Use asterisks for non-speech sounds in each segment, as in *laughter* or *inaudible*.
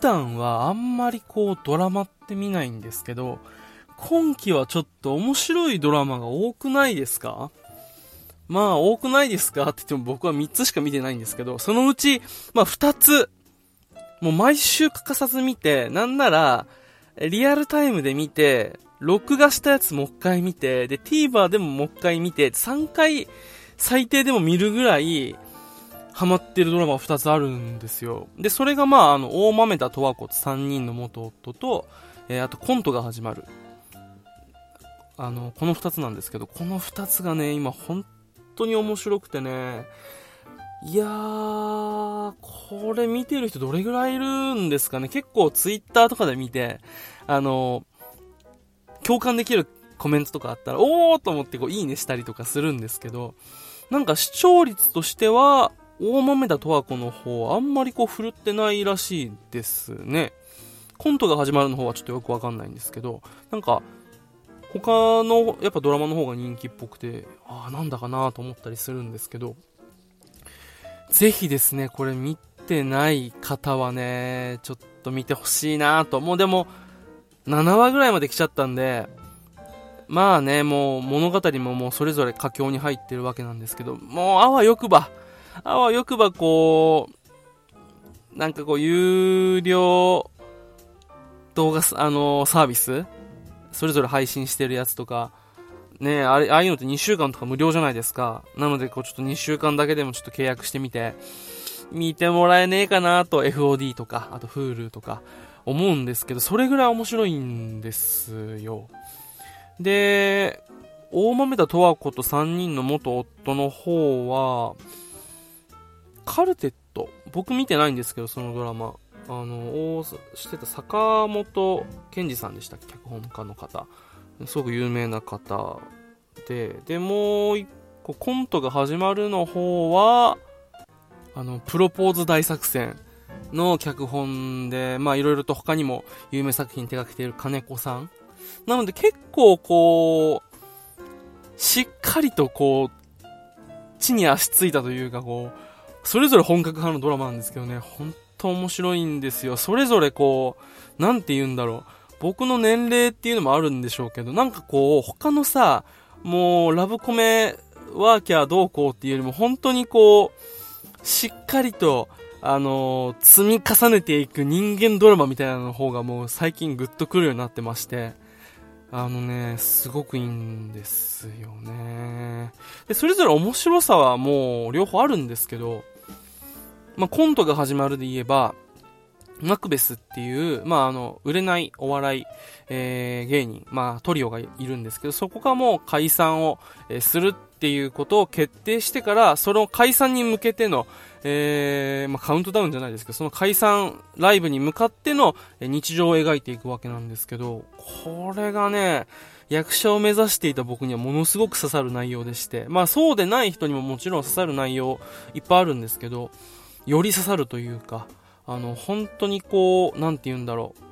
普段はあんまりこうドラマって見ないんですけど、今期はちょっと面白いドラマが多くないですか？まあ多くないですかって言っても僕は3つしか見てないんですけど、そのうち、まあ2つ、もう毎週欠かさず見て、なんなら、リアルタイムで見て、録画したやつもう一回見て、で、TVer でももう一回見て、3回最低でも見るぐらい、ハマってるドラマが2つあるんですよ。で、それがまあ、あの、大豆田十和子3人の元夫と、えー、あとコントが始まる。あの、この2つなんですけど、この2つがね、今本当に面白くてね、いやー、これ見てる人どれぐらいいるんですかね結構ツイッターとかで見て、あの、共感できるコメントとかあったら、おーと思ってこう、いいねしたりとかするんですけど、なんか視聴率としては、大豆田十和子の方、あんまりこう、振るってないらしいですね。コントが始まるの方はちょっとよくわかんないんですけど、なんか、他のやっぱドラマの方が人気っぽくて、ああ、なんだかなと思ったりするんですけど、ぜひですね、これ見てない方はね、ちょっと見てほしいなと。もうでも、7話ぐらいまで来ちゃったんで、まあね、もう物語ももうそれぞれ佳境に入ってるわけなんですけど、もうあわよくば、あわよくばこう、なんかこう、有料動画、あのー、サービスそれぞれ配信してるやつとか、ねあれ、ああいうのって2週間とか無料じゃないですか。なので、こう、ちょっと2週間だけでもちょっと契約してみて、見てもらえねえかなと、FOD とか、あと Hulu とか、思うんですけど、それぐらい面白いんですよ。で、大豆田十和子と3人の元夫の方は、カルテット、僕見てないんですけど、そのドラマ。あの、をしてた坂本健二さんでしたっけ？脚本家の方。すごく有名な方で、で、もう一個、コントが始まるの方は、あの、プロポーズ大作戦の脚本で、まあいろいろと他にも有名作品手掛けている金子さん。なので結構こう、しっかりとこう、地に足ついたというかこう、それぞれ本格派のドラマなんですけどね、本当面白いんですよ。それぞれこう、なんて言うんだろう。僕の年齢っていうのもあるんでしょうけど、なんかこう、他のさ、もう、ラブコメワーキャーどうこうっていうよりも、本当にこう、しっかりと、あのー、積み重ねていく人間ドラマみたいなの方がもう最近グッとくるようになってまして、あのね、すごくいいんですよね。で、それぞれ面白さはもう両方あるんですけど、まあ、コントが始まるで言えば、マクベスっていう、まあ、あの、売れないお笑い、えー、芸人、まあ、トリオがいるんですけど、そこがもう解散を、え、するっていうことを決定してから、その解散に向けての、えー、まあ、カウントダウンじゃないですけど、その解散ライブに向かっての日常を描いていくわけなんですけど、これがね、役者を目指していた僕にはものすごく刺さる内容でして、まあそうでない人にももちろん刺さる内容いっぱいあるんですけど、より刺さるというか、あの、本当にこう、なんて言うんだろう。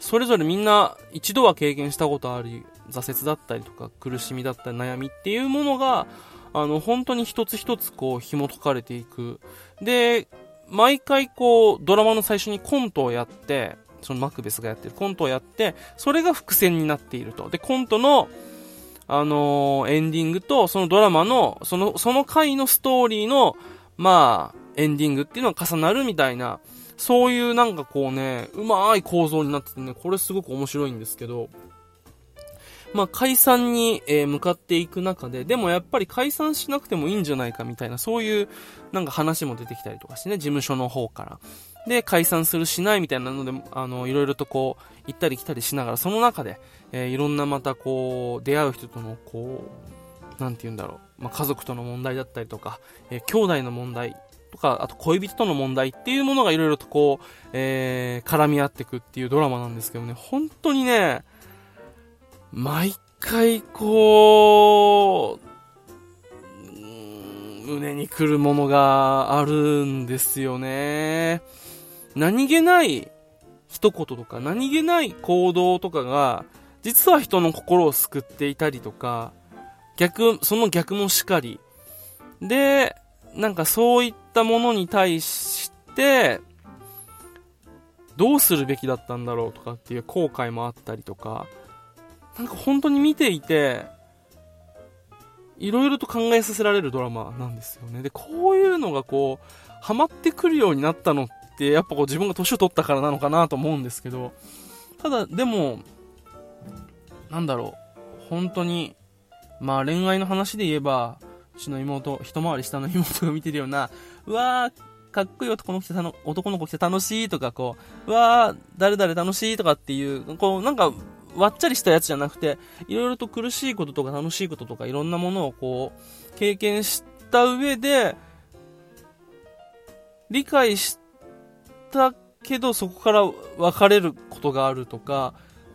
それぞれみんな一度は経験したことあり、挫折だったりとか苦しみだったり悩みっていうものが、あの、本当に一つ一つこう紐解かれていく。で、毎回こう、ドラマの最初にコントをやって、そのマクベスがやってるコントをやって、それが伏線になっていると。で、コントの、あのー、エンディングと、そのドラマの、その、その回のストーリーの、まあ、エンディングっていうのが重なるみたいな、そういうなんかこうね、うまい構造になっててね、これすごく面白いんですけど、まあ解散に、え向かっていく中で、でもやっぱり解散しなくてもいいんじゃないかみたいな、そういうなんか話も出てきたりとかしてね、事務所の方から。で、解散するしないみたいなので、あの、いろいろとこう、行ったり来たりしながら、その中で、えー、いろんなまたこう、出会う人とのこう、なんて言うんだろう、まあ、家族との問題だったりとか、えー、兄弟の問題とか、あと恋人との問題っていうものがいろいろとこう、えー、絡み合ってくっていうドラマなんですけどね、本当にね、毎回こう、胸に来るものがあるんですよね。何気ない一言とか、何気ない行動とかが、実は人の心を救っていたりとか、逆、その逆もしかり。で、なんかそういったものに対して、どうするべきだったんだろうとかっていう後悔もあったりとか、なんか本当に見ていて、いろいろと考えさせられるドラマなんですよね。で、こういうのがこう、ハマってくるようになったのって、やっぱこう自分が年を取ったからなのかなと思うんですけど、ただ、でも、なんだろう、本当に、まあ恋愛の話で言えば、うちの妹、一回り下の妹が見てるような、うわー、かっこいい男の子来て男の子来て楽しいとか、こう、うわー、誰々楽しいとかっていう、こう、なんか、わっちゃりしたやつじゃなくて、いろいろと苦しいこととか楽しいこととかいろんなものをこう、経験した上で、理解したけどそこから別れることがあるとか、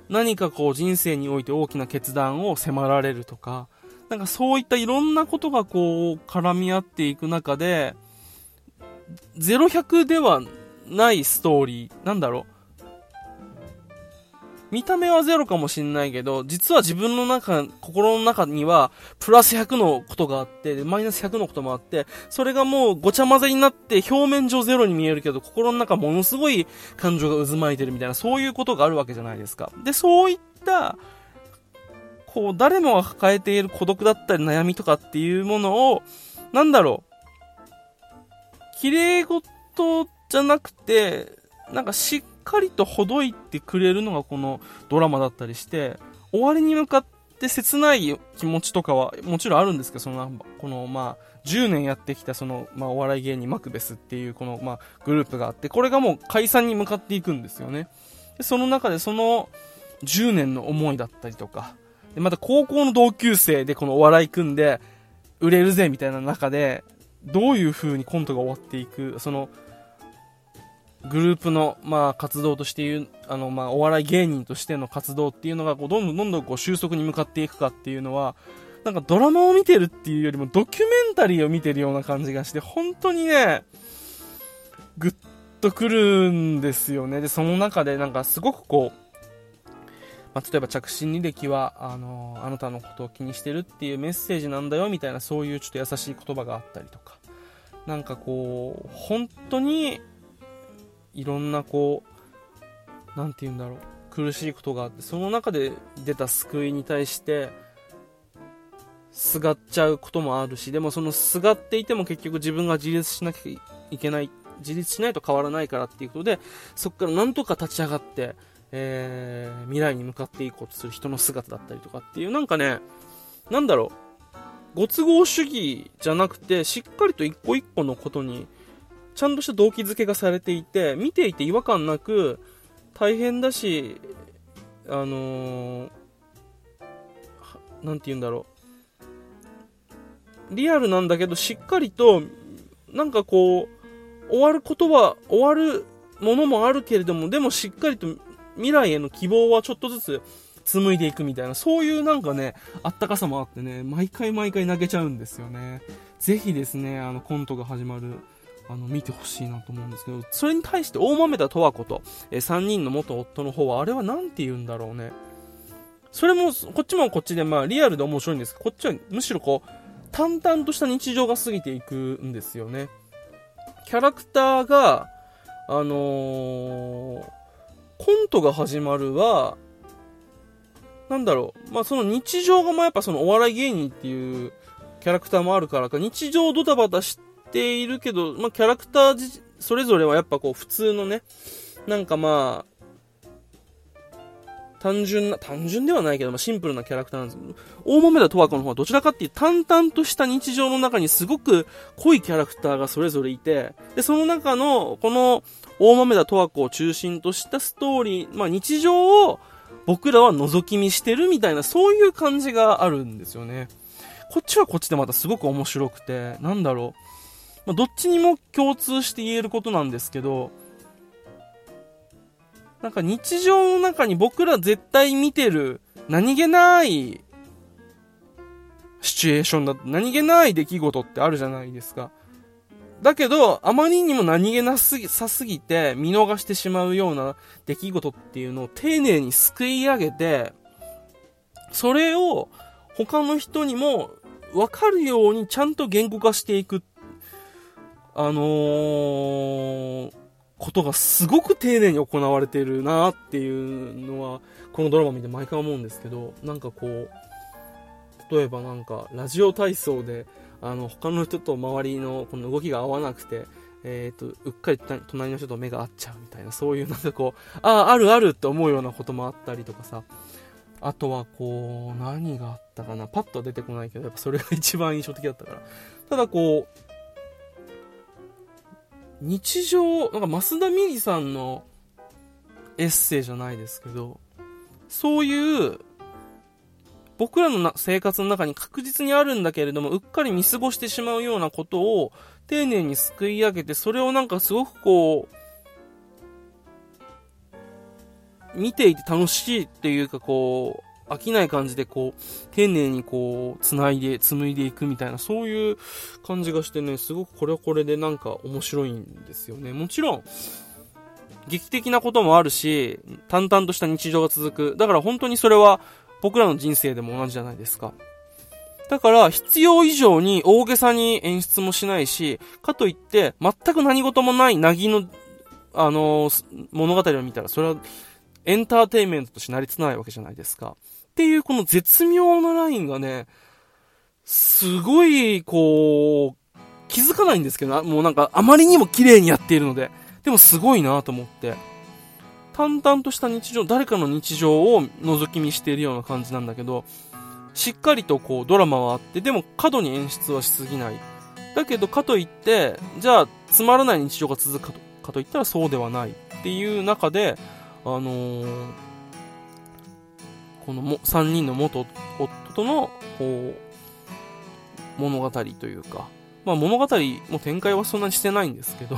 何かこう人生において大きな決断を迫られるとか、なんかそういったいろんなことがこう絡み合っていく中で、0100ではないストーリー、なんだろう。見た目はゼロかもしんないけど、実は自分の中、心の中には、プラス100のことがあって、マイナス100のこともあって、それがもうごちゃ混ぜになって、表面上ゼロに見えるけど、心の中ものすごい感情が渦巻いてるみたいな、そういうことがあるわけじゃないですか。で、そういった、こう、誰もが抱えている孤独だったり悩みとかっていうものを、なんだろう、綺麗事じゃなくて、なんかしっかりとほどいてくれるのがこのドラマだったりして、終わりに向かって切ない気持ちとかはもちろんあるんですけど、その、この、まあ、10年やってきたその、まあ、お笑い芸人マクベスっていうこの、まあ、グループがあって、これがもう解散に向かっていくんですよね。でその中でその10年の思いだったりとか、でまた高校の同級生でこのお笑い組んで、売れるぜみたいな中で、どういう風にコントが終わっていく、その、グループの、まあ、活動としていう、あの、まあ、お笑い芸人としての活動っていうのが、こう、どんどんどんどんこう収束に向かっていくかっていうのは、なんかドラマを見てるっていうよりもドキュメンタリーを見てるような感じがして、本当にね、ぐっとくるんですよね。で、その中でなんかすごくこう、まあ、例えば着信履歴は、あのあなたのことを気にしてるっていうメッセージなんだよみたいなそういうちょっと優しい言葉があったりとか、なんかこう、本当にいろんなこう、なんて言うんだろう、苦しいことがあって、その中で出た救いに対して、すがっちゃうこともあるし、でもそのすがっていても結局自分が自立しなきゃいけない、自立しないと変わらないからっていうことで、そこからなんとか立ち上がって、えー、未来に向かっていこうとする人の姿だったりとかっていう、なんかね、なんだろう、ご都合主義じゃなくて、しっかりと一個一個のことにちゃんとした動機づけがされていて、見ていて違和感なく、大変だし、あのー、なんて言うんだろう。リアルなんだけど、しっかりと、なんかこう、終わることは、終わるものもあるけれども、でもしっかりと未来への希望はちょっとずつ紡いでいくみたいな、そういうなんかね、あったかさもあってね、毎回毎回泣けちゃうんですよね。ぜひですね、あの、コントが始まるあの、見てほしいなと思うんですけど、それに対して大豆田十和子と、えー、3人の元夫の方は、あれは何て言うんだろうね。それも、こっちもこっちで、まあ、リアルで面白いんですけど、こっちはむしろこう、淡々とした日常が過ぎていくんですよね。キャラクターが、あのー、コントが始まるは、なんだろう、まあ、その日常がまあやっぱそのお笑い芸人っていうキャラクターもあるからか、日常ドタバタしているけど、まあ、キャラクターそれぞれはやっぱこう普通のね、なんかまあ、単純な、単純ではないけど、まあ、シンプルなキャラクターなんですけど、大豆田十和子の方はどちらかっていう淡々とした日常の中にすごく濃いキャラクターがそれぞれいて、で、その中の、この大豆田十和子を中心としたストーリー、まあ、日常を僕らは覗き見してるみたいな、そういう感じがあるんですよね。こっちはこっちでまたすごく面白くて、なんだろう。まあ、どっちにも共通して言えることなんですけど、なんか日常の中に僕ら絶対見てる何気ないシチュエーションだ何気ない出来事ってあるじゃないですか。だけど、あまりにも何気なすぎ、さすぎて見逃してしまうような出来事っていうのを丁寧にすくい上げて、それを他の人にもわかるようにちゃんと言語化していくっあのー、ことがすごく丁寧に行われているなっていうのは、このドラマ見て毎回思うんですけど、なんかこう、例えばなんか、ラジオ体操で、あの、他の人と周りのこの動きが合わなくて、えっ、ー、と、うっかり隣の人と目が合っちゃうみたいな、そういうなんかこう、ああ、あるあるって思うようなこともあったりとかさ、あとはこう、何があったかな、パッとは出てこないけど、やっぱそれが一番印象的だったから。ただこう、日常、なんか増田美里さんのエッセイじゃないですけど、そういう僕らの生活の中に確実にあるんだけれども、うっかり見過ごしてしまうようなことを丁寧にすくい上げて、それをなんかすごくこう、見ていて楽しいっていうかこう、飽きない感じでこう、丁寧にこう、繋いで、紡いでいくみたいな、そういう感じがしてね、すごくこれはこれでなんか面白いんですよね。もちろん、劇的なこともあるし、淡々とした日常が続く。だから本当にそれは、僕らの人生でも同じじゃないですか。だから、必要以上に大げさに演出もしないし、かといって、全く何事もないなぎの、あのー、物語を見たら、それはエンターテインメントとして成り立たないわけじゃないですか。っていう、この絶妙なラインがね、すごい、こう、気づかないんですけど、もうなんか、あまりにも綺麗にやっているので、でもすごいなと思って。淡々とした日常、誰かの日常を覗き見しているような感じなんだけど、しっかりとこうドラマはあって、でも過度に演出はしすぎない。だけどかといって、じゃあつまらない日常が続くかとかといったらそうではないっていう中で、あのー、このも3人の元夫とのこう物語というか、まあ物語も展開はそんなにしてないんですけど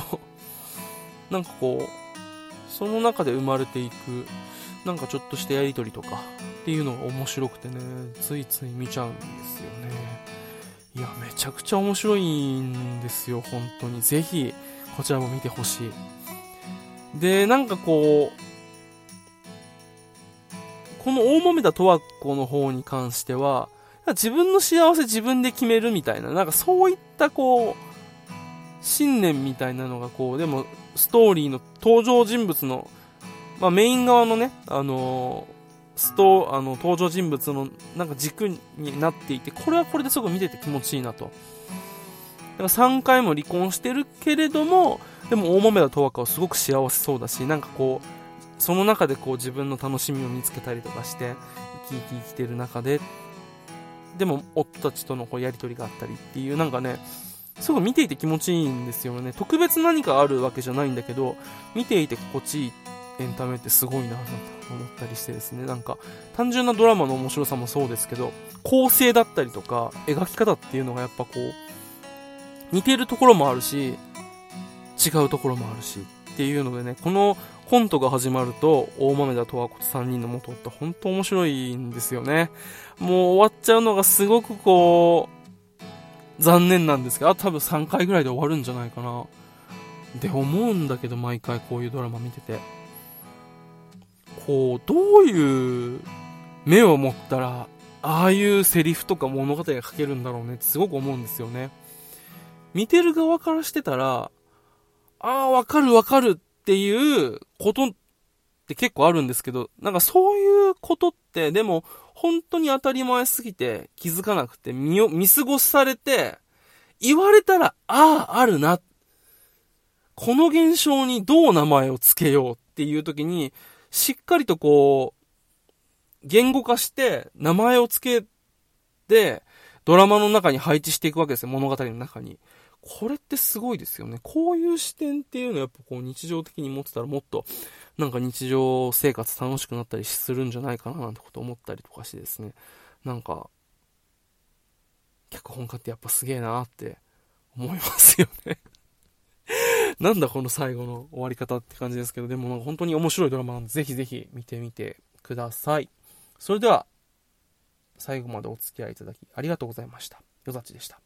*laughs* なんかこう、その中で生まれていく、なんかちょっとしたやりとりとかっていうのが面白くてね、ついつい見ちゃうんですよね。いや、めちゃくちゃ面白いんですよ、本当に。ぜひ、こちらも見てほしい。で、なんかこう、この大豆田十和子の方に関しては、自分の幸せ自分で決めるみたいな、なんかそういったこう、信念みたいなのがこう、でも、ストーリーの登場人物の、まあ、メイン側のね、あのー、ストあの、登場人物のなんか軸になっていて、これはこれですごく見てて気持ちいいなと。だから3回も離婚してるけれども、でも大豆田十和子はすごく幸せそうだし、なんかこう、その中でこう自分の楽しみを見つけたりとかして、生き生き生きてる中で、でも夫たちとのこうやりとりがあったりっていう、なんかね、すごい見ていて気持ちいいんですよね。特別何かあるわけじゃないんだけど、見ていて心地いいエンタメってすごいなと思ったりしてですね、なんか単純なドラマの面白さもそうですけど、構成だったりとか、描き方っていうのがやっぱこう、似てるところもあるし、違うところもあるし、っていうのでね、このコントが始まると、大豆田と和子と3人の元って本当面白いんですよね。もう終わっちゃうのがすごくこう、残念なんですけど、あ多分3回ぐらいで終わるんじゃないかな。って思うんだけど、毎回こういうドラマ見てて。こう、どういう目を持ったら、ああいうセリフとか物語が書けるんだろうねってすごく思うんですよね。見てる側からしてたら、ああ、わかるわかるっていうことって結構あるんですけど、なんかそういうことって、でも、本当に当たり前すぎて気づかなくて見見過ごされて、言われたら、ああ、あるな。この現象にどう名前を付けようっていう時に、しっかりとこう、言語化して名前を付けて、ドラマの中に配置していくわけですよ、物語の中に。これってすごいですよね。こういう視点っていうのはやっぱこう日常的に持ってたらもっとなんか日常生活楽しくなったりするんじゃないかななんてこと思ったりとかしてですね。なんか、脚本家ってやっぱすげえなって思いますよね *laughs* なんだこの最後の終わり方って感じですけど、でもなんか本当に面白いドラマなんでぜひぜひ見てみてください。それでは、最後までお付き合いいただきありがとうございました。よざちでした。